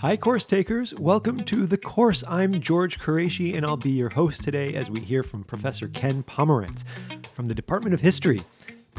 Hi, course takers. Welcome to the course. I'm George Qureshi, and I'll be your host today as we hear from Professor Ken Pomeranz from the Department of History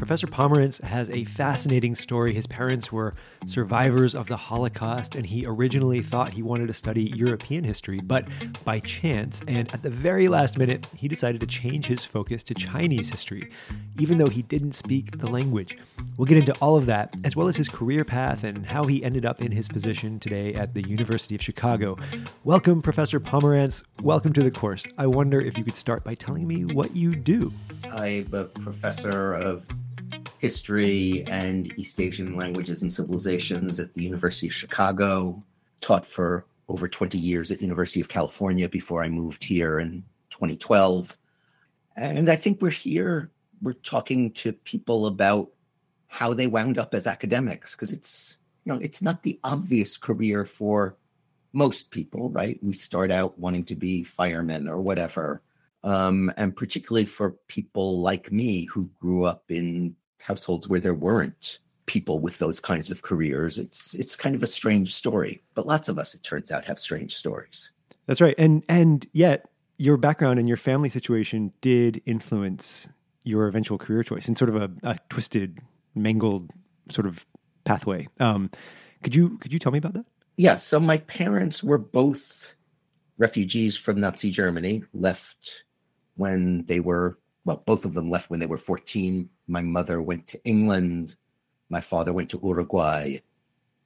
Professor Pomeranz has a fascinating story. His parents were survivors of the Holocaust, and he originally thought he wanted to study European history, but by chance, and at the very last minute, he decided to change his focus to Chinese history, even though he didn't speak the language. We'll get into all of that, as well as his career path and how he ended up in his position today at the University of Chicago. Welcome, Professor Pomeranz. Welcome to the course. I wonder if you could start by telling me what you do. I'm a professor of history and East Asian languages and civilizations at the University of Chicago, taught for over 20 years at University of California before I moved here in 2012. And I think we're here, we're talking to people about how they wound up as academics, because it's, you know, it's not the obvious career for most people, right? We start out wanting to be firemen or whatever. Um, and particularly for people like me who grew up in households where there weren't people with those kinds of careers. It's it's kind of a strange story, but lots of us, it turns out, have strange stories. That's right, and and yet your background and your family situation did influence your eventual career choice in sort of a, a twisted, mangled sort of pathway. Um, could you could you tell me about that? Yeah. So my parents were both refugees from Nazi Germany, left when they were well, both of them left when they were 14. My mother went to England. My father went to Uruguay.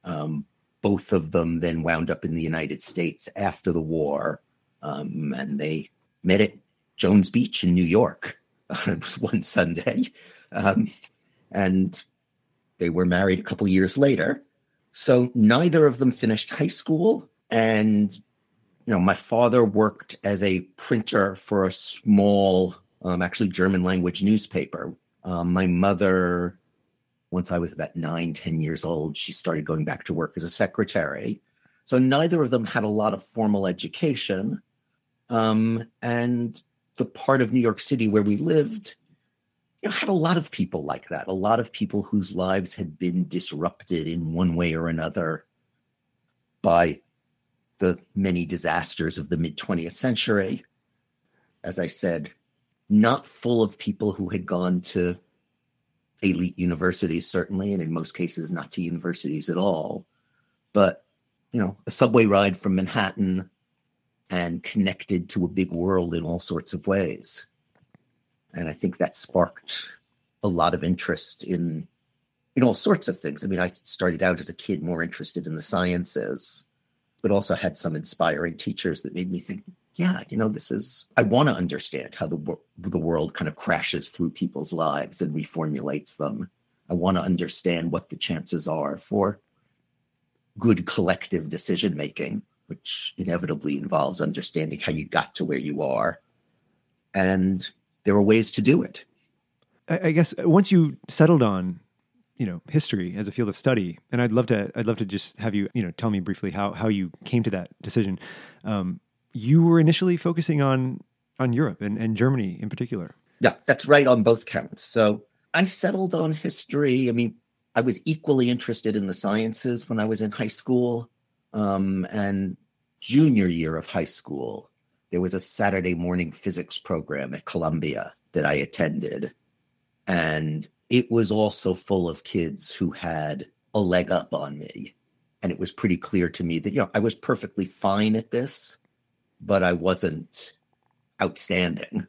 Um, both of them then wound up in the United States after the war. Um, and they met at Jones Beach in New York. it was one Sunday. Um, and they were married a couple years later. So neither of them finished high school. And, you know, my father worked as a printer for a small um, actually German language newspaper. Um, my mother, once I was about nine, ten years old, she started going back to work as a secretary. So neither of them had a lot of formal education. Um, and the part of New York City where we lived, you know, had a lot of people like that, a lot of people whose lives had been disrupted in one way or another by the many disasters of the mid 20th century. As I said, not full of people who had gone to elite universities, certainly, and in most cases, not to universities at all. But, you know, a subway ride from Manhattan and connected to a big world in all sorts of ways. And I think that sparked a lot of interest in in all sorts of things. I mean, I started out as a kid more interested in the sciences, but also had some inspiring teachers that made me think, yeah, you know, this is, I want to understand how the, the world kind of crashes through people's lives and reformulates them. I want to understand what the chances are for good collective decision making, which inevitably involves understanding how you got to where you are. And there are ways to do it. I guess once you settled on you know history as a field of study and i'd love to i'd love to just have you you know tell me briefly how how you came to that decision um, you were initially focusing on on Europe and, and Germany in particular. Yeah, that's right on both counts. So I settled on history. I mean, I was equally interested in the sciences when I was in high school. Um, and junior year of high school, there was a Saturday morning physics program at Columbia that I attended. And it was also full of kids who had a leg up on me. And it was pretty clear to me that, you know, I was perfectly fine at this but I wasn't outstanding.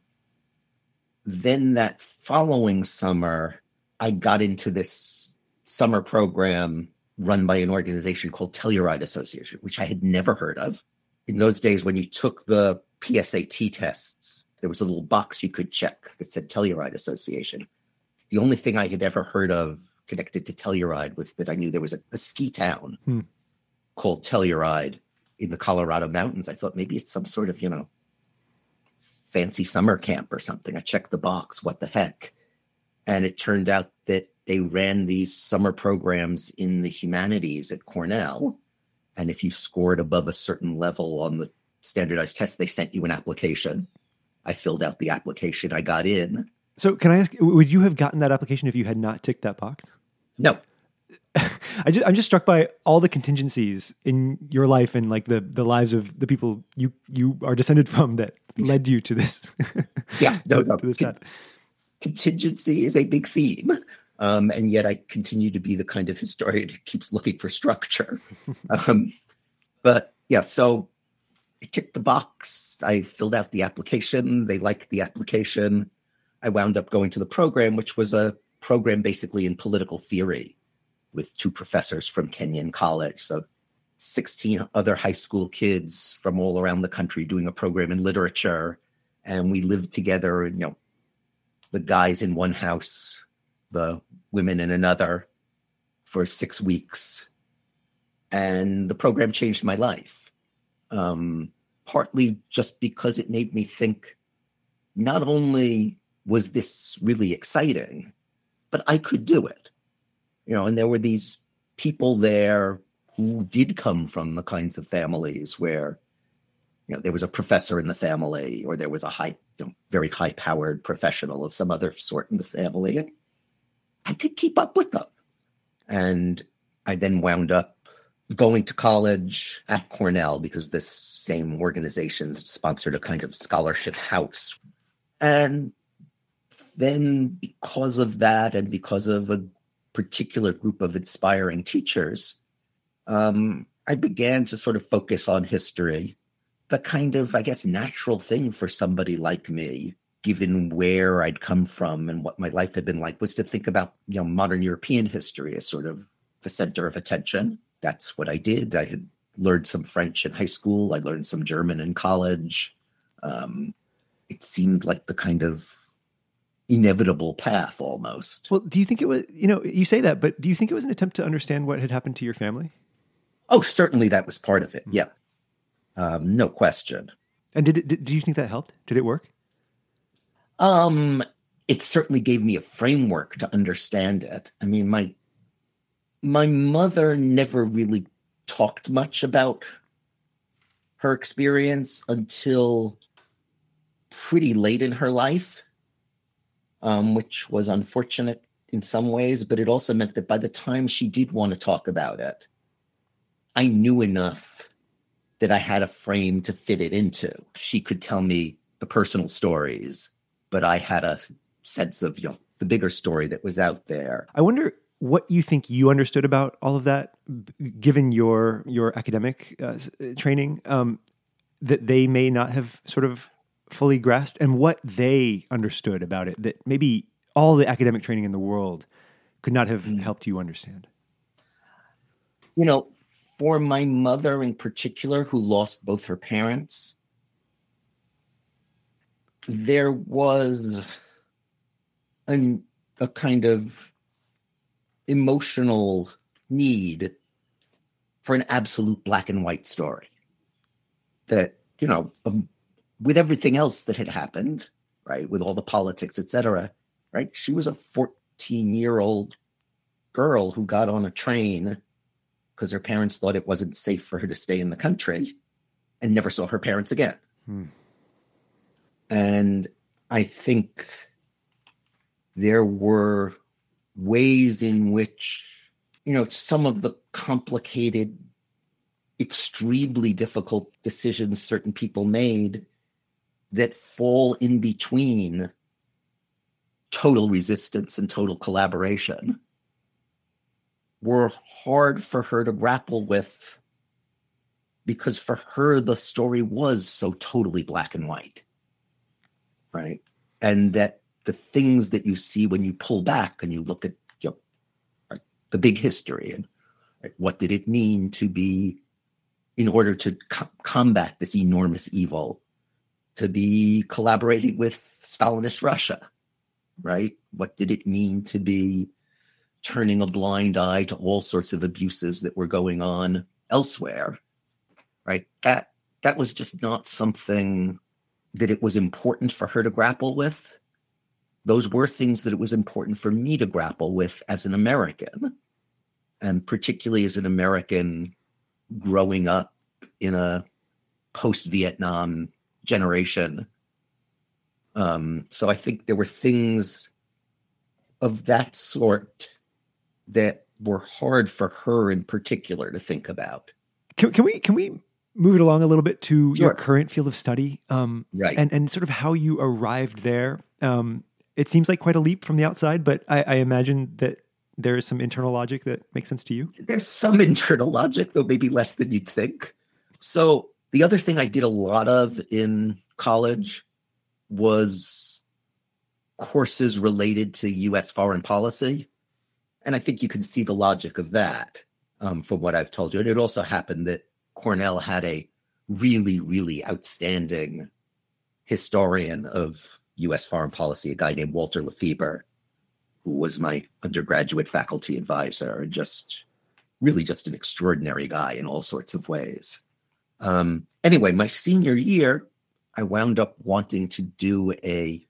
Then that following summer, I got into this summer program run by an organization called Telluride Association, which I had never heard of. In those days, when you took the PSAT tests, there was a little box you could check that said Telluride Association. The only thing I had ever heard of connected to Telluride was that I knew there was a, a ski town hmm. called Telluride in the Colorado mountains. I thought maybe it's some sort of, you know, fancy summer camp or something. I checked the box, what the heck? And it turned out that they ran these summer programs in the humanities at Cornell. And if you scored above a certain level on the standardized test, they sent you an application. I filled out the application, I got in. So, can I ask, would you have gotten that application if you had not ticked that box? No. I just, I'm just struck by all the contingencies in your life and like the the lives of the people you you are descended from that led you to this. yeah, no, no. this Con- contingency is a big theme. Um, and yet I continue to be the kind of historian who keeps looking for structure. um, but yeah, so I ticked the box. I filled out the application. They liked the application. I wound up going to the program, which was a program basically in political theory with two professors from Kenyon College. So 16 other high school kids from all around the country doing a program in literature. And we lived together, you know, the guys in one house, the women in another for six weeks. And the program changed my life. Um, partly just because it made me think not only was this really exciting, but I could do it. You know, and there were these people there who did come from the kinds of families where, you know, there was a professor in the family or there was a high, you know, very high powered professional of some other sort in the family. And I could keep up with them. And I then wound up going to college at Cornell because this same organization sponsored a kind of scholarship house. And then, because of that, and because of a particular group of inspiring teachers, um, I began to sort of focus on history, the kind of, I guess, natural thing for somebody like me, given where I'd come from and what my life had been like, was to think about, you know, modern European history as sort of the center of attention. That's what I did. I had learned some French in high school. I learned some German in college. Um, it seemed like the kind of inevitable path almost. Well, do you think it was, you know, you say that, but do you think it was an attempt to understand what had happened to your family? Oh, certainly that was part of it. Hmm. Yeah. Um, no question. And did it, did, do you think that helped? Did it work? Um, it certainly gave me a framework to understand it. I mean, my my mother never really talked much about her experience until pretty late in her life um, which was unfortunate in some ways, but it also meant that by the time she did want to talk about it, I knew enough that I had a frame to fit it into. She could tell me the personal stories, but I had a sense of you know the bigger story that was out there. I wonder what you think you understood about all of that, given your your academic uh, training, um, that they may not have sort of fully grasped and what they understood about it that maybe all the academic training in the world could not have mm. helped you understand? You know, for my mother in particular, who lost both her parents, there was an, a kind of emotional need for an absolute black and white story that, you know, um, with everything else that had happened, right, with all the politics, etc., right? She was a 14 year old girl who got on a train because her parents thought it wasn't safe for her to stay in the country and never saw her parents again. Hmm. And I think there were ways in which, you know, some of the complicated, extremely difficult decisions certain people made that fall in between total resistance and total collaboration were hard for her to grapple with because for her the story was so totally black and white right? And that the things that you see when you pull back and you look at you know, right, the big history and right, what did it mean to be in order to co- combat this enormous evil to be collaborating with Stalinist Russia, right? What did it mean to be turning a blind eye to all sorts of abuses that were going on elsewhere, right? That that was just not something that it was important for her to grapple with. Those were things that it was important for me to grapple with as an American, and particularly as an American growing up in a post Vietnam generation. Um, so I think there were things of that sort that were hard for her in particular to think about. Can, can we can we move it along a little bit to sure. your current field of study, um, right? And and sort of how you arrived there. Um, it seems like quite a leap from the outside, but I, I imagine that there is some internal logic that makes sense to you. There's some internal logic, though maybe less than you'd think. So the other thing I did a lot of in college was courses related to U.S. foreign policy. And I think you can see the logic of that um, from what I've told you. And it also happened that Cornell had a really, really outstanding historian of U.S. foreign policy, a guy named Walter LaFeber, who was my undergraduate faculty advisor, and just really just an extraordinary guy in all sorts of ways. Um, anyway, my senior year, I wound up wanting to do a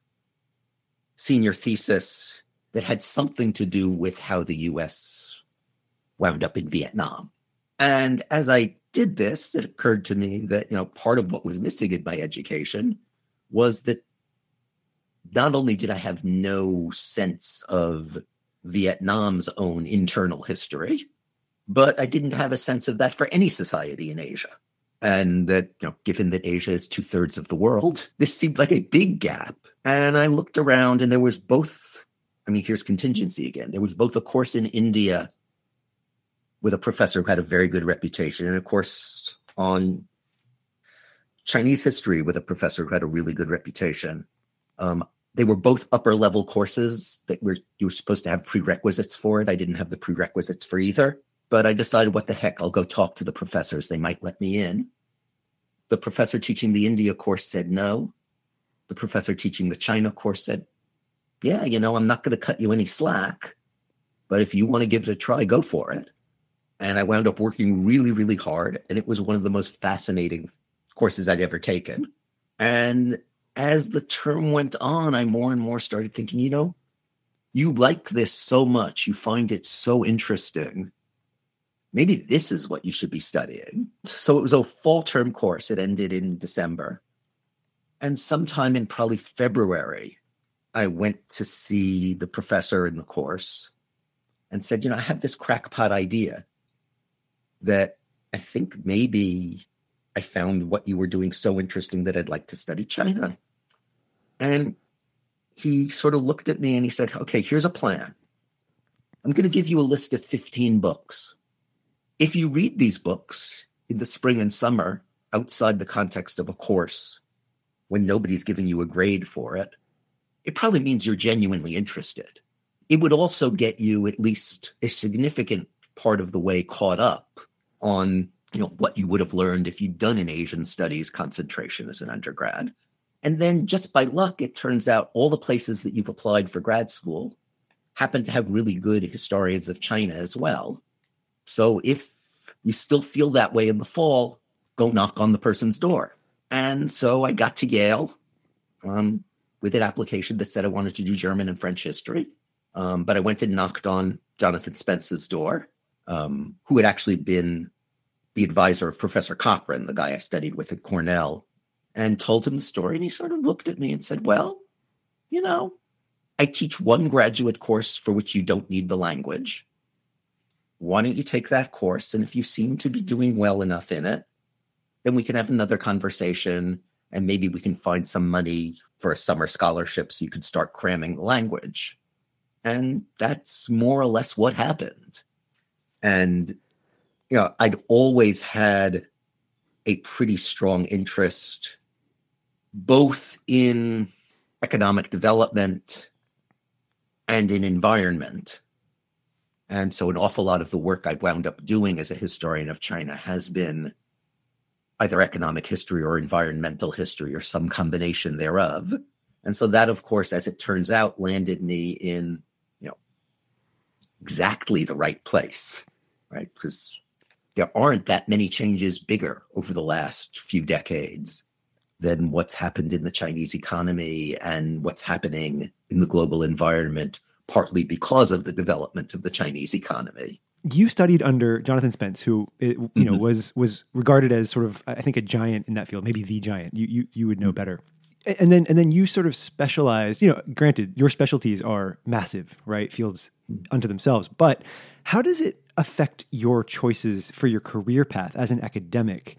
senior thesis that had something to do with how the US wound up in Vietnam. And as I did this, it occurred to me that, you know, part of what was missing in my education was that not only did I have no sense of Vietnam's own internal history, but I didn't have a sense of that for any society in Asia. And that, you know, given that Asia is two thirds of the world, this seemed like a big gap. And I looked around and there was both, I mean, here's contingency again. There was both a course in India with a professor who had a very good reputation and a course on Chinese history with a professor who had a really good reputation. Um, they were both upper level courses that were you were supposed to have prerequisites for it. I didn't have the prerequisites for either. But I decided, what the heck, I'll go talk to the professors. They might let me in. The professor teaching the India course said no. The professor teaching the China course said, yeah, you know, I'm not going to cut you any slack, but if you want to give it a try, go for it. And I wound up working really, really hard. And it was one of the most fascinating courses I'd ever taken. And as the term went on, I more and more started thinking, you know, you like this so much, you find it so interesting maybe this is what you should be studying. So it was a fall term course. It ended in December. And sometime in probably February, I went to see the professor in the course and said, you know, I have this crackpot idea that I think maybe I found what you were doing so interesting that I'd like to study China. And he sort of looked at me and he said, okay, here's a plan. I'm going to give you a list of 15 books if you read these books in the spring and summer outside the context of a course, when nobody's giving you a grade for it, it probably means you're genuinely interested. It would also get you at least a significant part of the way caught up on you know what you would have learned if you'd done an Asian studies concentration as an undergrad. And then just by luck, it turns out all the places that you've applied for grad school happen to have really good historians of China as well. So if you still feel that way in the fall, go knock on the person's door. And so I got to Yale um, with an application that said I wanted to do German and French history. Um, but I went and knocked on Jonathan Spence's door, um, who had actually been the advisor of Professor Cochran, the guy I studied with at Cornell, and told him the story. And he sort of looked at me and said, Well, you know, I teach one graduate course for which you don't need the language why don't you take that course? And if you seem to be mm-hmm. doing well enough in it, then we can have another conversation and maybe we can find some money for a summer scholarship so you could start cramming the language. And that's more or less what happened. And, you know, I'd always had a pretty strong interest both in economic development and in environment. And so, an awful lot of the work I've wound up doing as a historian of China has been either economic history or environmental history or some combination thereof. And so, that, of course, as it turns out, landed me in, you know, exactly the right place, right? Because there aren't that many changes bigger over the last few decades than what's happened in the Chinese economy and what's happening in the global environment partly because of the development of the Chinese economy. You studied under Jonathan Spence, who uh, you know mm-hmm. was was regarded as sort of I think a giant in that field, maybe the giant. You you you would know mm-hmm. better. And then and then you sort of specialized. You know, granted, your specialties are massive, right? Fields mm-hmm. unto themselves, but How does it affect your choices for your career path as an academic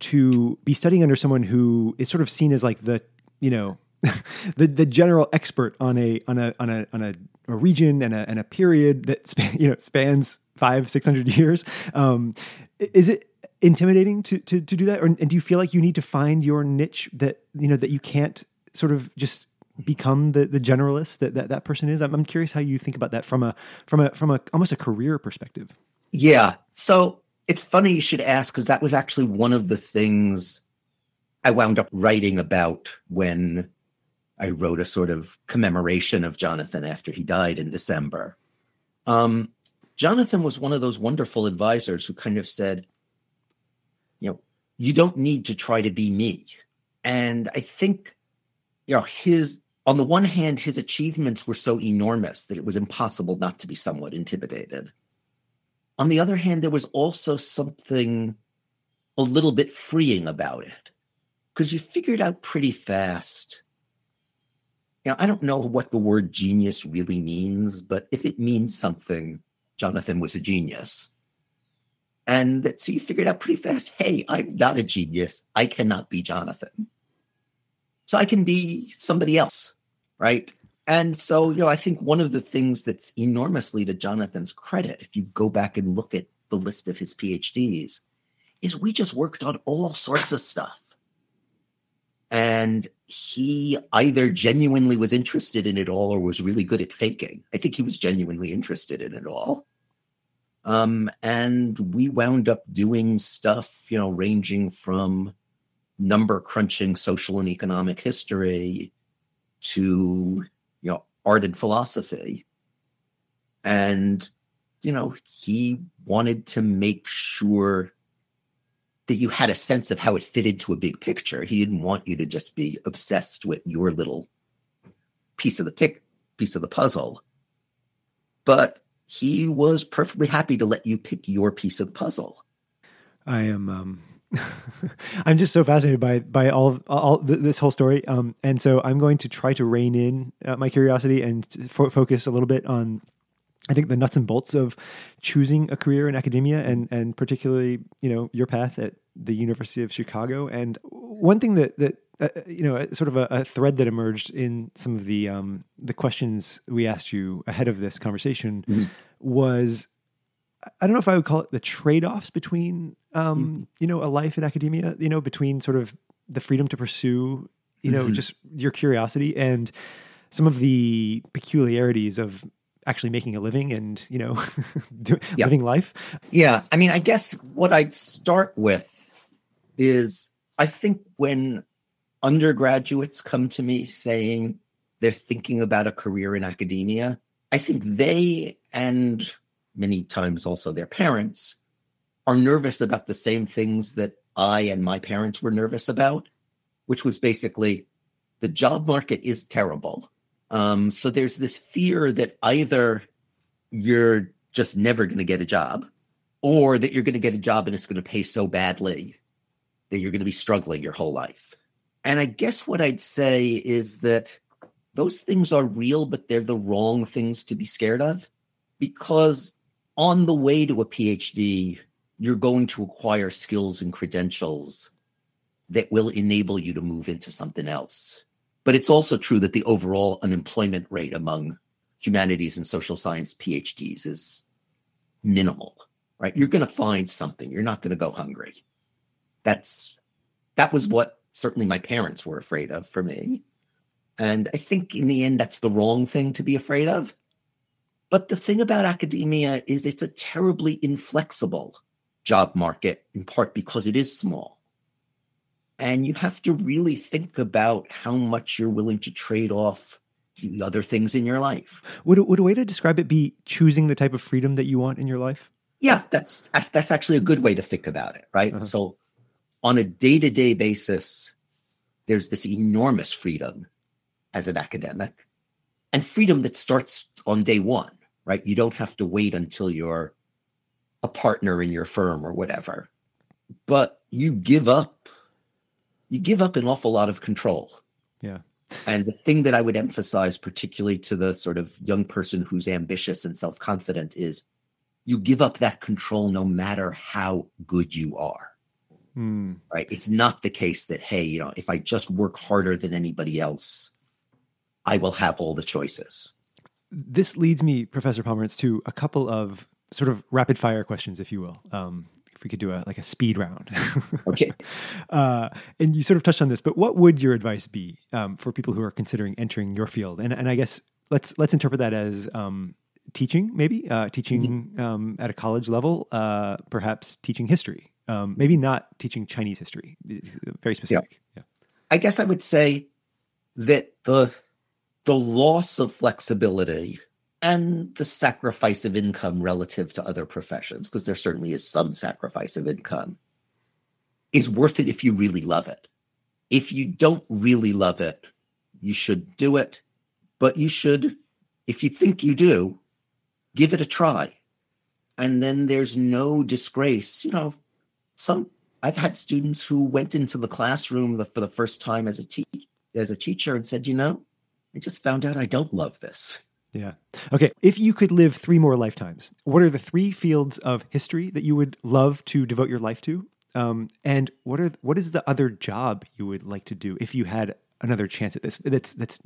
to be studying under someone who is sort of seen as like the, you know, the the general expert on a on a on a on a, a region and a and a period that span, you know spans five six hundred years. Um, is it intimidating to to to do that, or and do you feel like you need to find your niche that you know that you can't sort of just become the the generalist that that, that person is? I'm, I'm curious how you think about that from a from a from a almost a career perspective. Yeah. So it's funny you should ask because that was actually one of the things I wound up writing about when I wrote a sort of commemoration of Jonathan after he died in December. Um, Jonathan was one of those wonderful advisors who kind of said, you know, you don't need to try to be me. And I think, you know, his, on the one hand, his achievements were so enormous that it was impossible not to be somewhat intimidated. On the other hand, there was also something a little bit freeing about it because you figured out pretty fast you know, I don't know what the word genius really means, but if it means something, Jonathan was a genius. And so you figured out pretty fast, hey, I'm not a genius. I cannot be Jonathan. So I can be somebody else, right? And so, you know, I think one of the things that's enormously to Jonathan's credit, if you go back and look at the list of his PhDs, is we just worked on all sorts of stuff. And he either genuinely was interested in it all or was really good at faking. I think he was genuinely interested in it all. Um, and we wound up doing stuff, you know, ranging from number crunching social and economic history to, you know, art and philosophy. And, you know, he wanted to make sure that you had a sense of how it fitted to a big picture. He didn't want you to just be obsessed with your little piece of the piece of the puzzle. But he was perfectly happy to let you pick your piece of the puzzle. I am um I'm just so fascinated by by all all this whole story, um, and so I'm going to try to rein in uh, my curiosity and fo- focus a little bit on I think the nuts and bolts of choosing a career in academia and and particularly you know your path at the University of Chicago. And one thing that that uh, you know sort of a, a, thread that emerged in some of the um, the questions we asked you ahead of this conversation mm-hmm. was I don't know if I would call it the trade offs between um, mm-hmm. you know a life in academia you know between sort of the freedom to pursue you know mm-hmm. just your curiosity and some of the peculiarities of actually making a living and you know yeah. living life. Yeah. I mean i guess what i'd start with is i think when undergraduates come to me saying they're thinking about a career in academia i think they and many times also their parents are nervous about the same things that i and my parents were nervous about which was basically the job market is terrible um, so there's this fear that either you're just never going to get a job or that you're going to get a job and it's going to pay so badly that you're going to be struggling your whole life. And I guess what I'd say is that those things are real, but they're the wrong things to be scared of because on the way to a PhD, you're going to acquire skills and credentials that will enable you to move into something else. But it's also true that the overall unemployment rate among humanities and social science PhDs is minimal, right? You're going to find something. You're not going to go hungry. That's that was what certainly my parents were afraid of for me. And I think in the end, that's the wrong thing to be afraid of. But the thing about academia is it's a terribly inflexible job market, in part because it is small. And you have to really think about how much you're willing to trade off the other things in your life. Would, would a way to describe it be choosing the type of freedom that you want in your life? Yeah, that's that's actually a good way to think about it, right? Uh-huh. So on a day-to-day basis, there's this enormous freedom as an academic and freedom that starts on day one, right? You don't have to wait until you're a partner in your firm or whatever. But you give up you give up an awful lot of control. Yeah. And the thing that I would emphasize, particularly to the sort of young person who's ambitious and self confident, is you give up that control no matter how good you are. Mm. Right? It's not the case that hey, you know, if I just work harder than anybody else, I will have all the choices. This leads me, Professor Pomeranz, to a couple of sort of rapid fire questions, if you will. Um, if we could do a like a speed round. Okay. uh, and you sort of touched on this, but what would your advice be um, for people who are considering entering your field? And and I guess let's let's interpret that as um, teaching, maybe uh, teaching um, at a college level, uh, perhaps teaching history. Um, maybe not teaching Chinese history. Very specific. Yeah. I guess I would say that the the loss of flexibility and the sacrifice of income relative to other professions, because there certainly is some sacrifice of income, is worth it if you really love it. If you don't really love it, you should do it, but you should, if you think you do, give it a try. And then there's no disgrace. You know, some I've had students who went into the classroom for the first time as a te- as a teacher and said, you know, I just found out I don't love this. Yeah. Okay. If you could live three more lifetimes, what are the three fields of history that you would love to devote your life to? Um, and what are what is the other job you would like to do if you had another chance at this? That's that's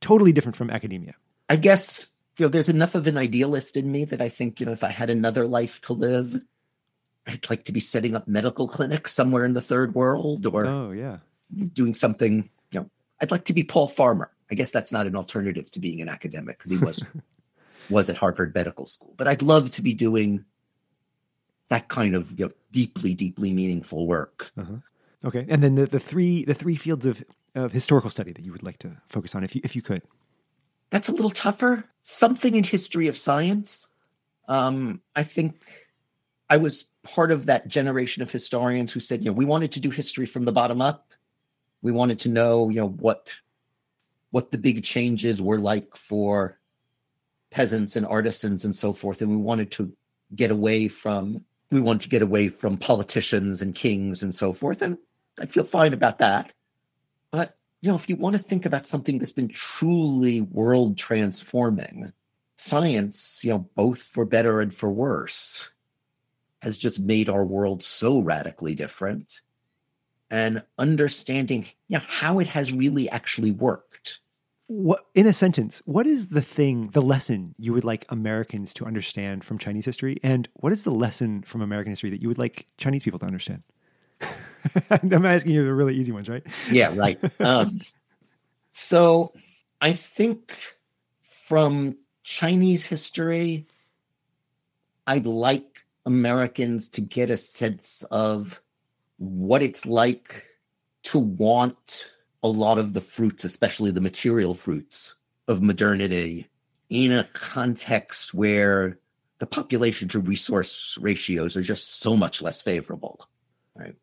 totally different from academia. I guess you know there's enough of an idealist in me that I think you know if I had another life to live, I'd like to be setting up medical clinics somewhere in the third world or Oh yeah. doing something. You know, I'd like to be Paul Farmer. I guess that's not an alternative to being an academic because he was was at Harvard Medical School. But I'd love to be doing that kind of you know, deeply, deeply meaningful work. Uh-huh. Okay. And then the, the three the three fields of, of historical study that you would like to focus on if you if you could. That's a little tougher. Something in history of science. Um, I think I was part of that generation of historians who said, you know, we wanted to do history from the bottom up. We wanted to know, you know, what what the big changes were like for peasants and artisans and so forth. And we wanted to get away from we wanted to get away from politicians and kings and so forth. And I feel fine about that. But you know, if you want to think about something that's been truly world transforming, science, you know, both for better and for worse, has just made our world so radically different. And understanding you know, how it has really actually worked. What in a sentence, what is the thing, the lesson you would like Americans to understand from Chinese history? And what is the lesson from American history that you would like Chinese people to understand? I'm asking you the really easy ones, right? Yeah, right. um, so I think from Chinese history, I'd like Americans to get a sense of what it's like to want a lot of the fruits, especially the material fruits of modernity, in a context where the population to resource ratios are just so much less favorable. Right.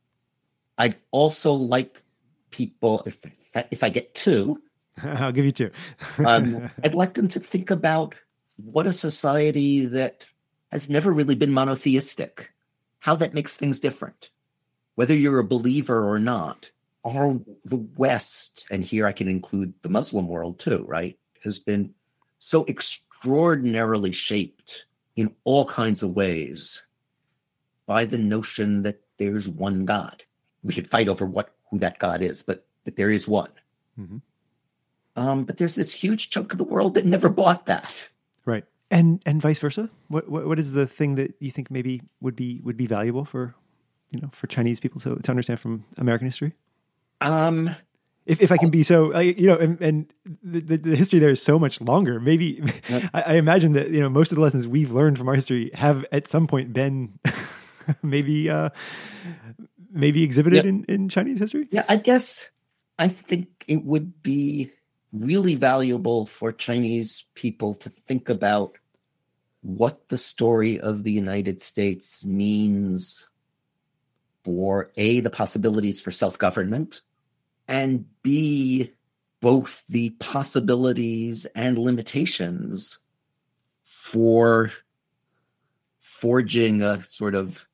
I'd also like people, if if I get two, I'll give you two. um, I'd like them to think about what a society that has never really been monotheistic, how that makes things different. Whether you're a believer or not, our the West, and here I can include the Muslim world too, right, has been so extraordinarily shaped in all kinds of ways by the notion that there's one God. We could fight over what who that God is, but that there is one. Mhm. Um, but there's this huge chunk of the world that never bought that. Right. And and vice versa. What, what what is the thing that you think maybe would be would be valuable for you know for Chinese people to, to understand from American history? Um, If, if I can be so, I, you know, and, and the, the, the history there is so much longer. Maybe Yep. I, I imagine that you know most of the lessons we've learned from our history have at some point been maybe uh, maybe exhibited Yep. in, in Chinese history. yeah, I guess I think it would be really valuable for Chinese people to think about what the story of the United States means for A, the possibilities for self government, and B, both the possibilities and limitations for forging a sort of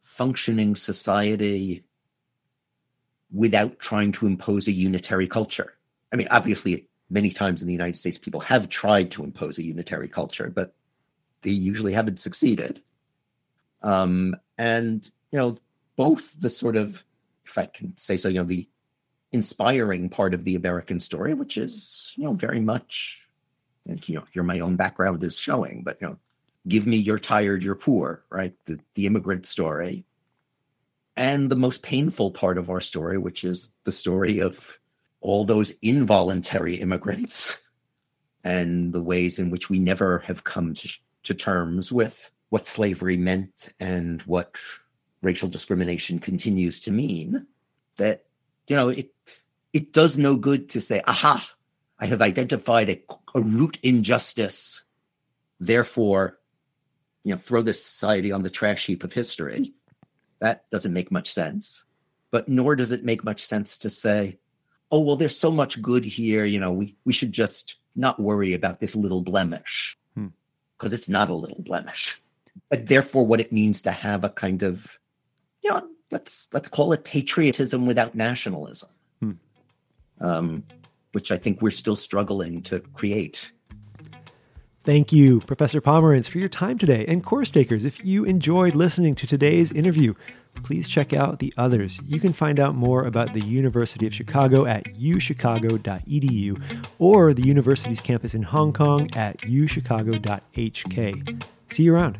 functioning society without trying to impose a unitary culture. I mean, obviously, many times in the United States, people have tried to impose a unitary culture, but they usually haven't succeeded. Um, and, you know, both the sort of, if I can say so, you know, the inspiring part of the American story, which is, you know, very much, and you know, here my own background is showing, but, you know, give me your tired, your poor, right? The, the immigrant story. And the most painful part of our story, which is the story of all those involuntary immigrants and the ways in which we never have come to, to terms with what slavery meant and what racial discrimination continues to mean that you know it it does no good to say aha i have identified a, a root injustice. Therefore you know throw this society on the trash heap of history. That doesn't make much sense. But nor does it make much sense to say oh well there's so much good here you know we we should just not worry about this little blemish. Because hmm. it's not a little blemish. But therefore what it means to have a kind of you know let's let's call it patriotism without nationalism hmm. um, which i think we're still struggling to create Thank you, Professor Pomeranz, for your time today. And course takers, if you enjoyed listening to today's interview, please check out the others. You can find out more about the University of Chicago at uchicago.edu or the university's campus in Hong Kong at uchicago.hk. See you around.